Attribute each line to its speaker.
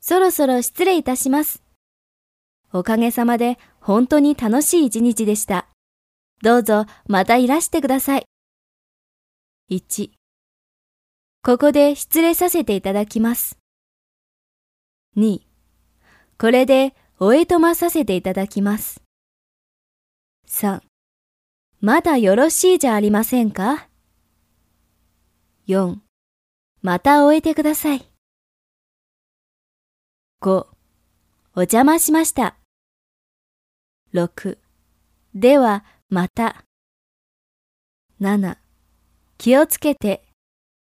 Speaker 1: そろそろ失礼いたします。おかげさまで本当に楽しい一日でした。どうぞまたいらしてください。1ここで失礼させていただきます。2これでおえとまさせていただきます。3まだよろしいじゃありませんか ?4 また終えてください。5お邪魔しました。6ではまた。7気をつけて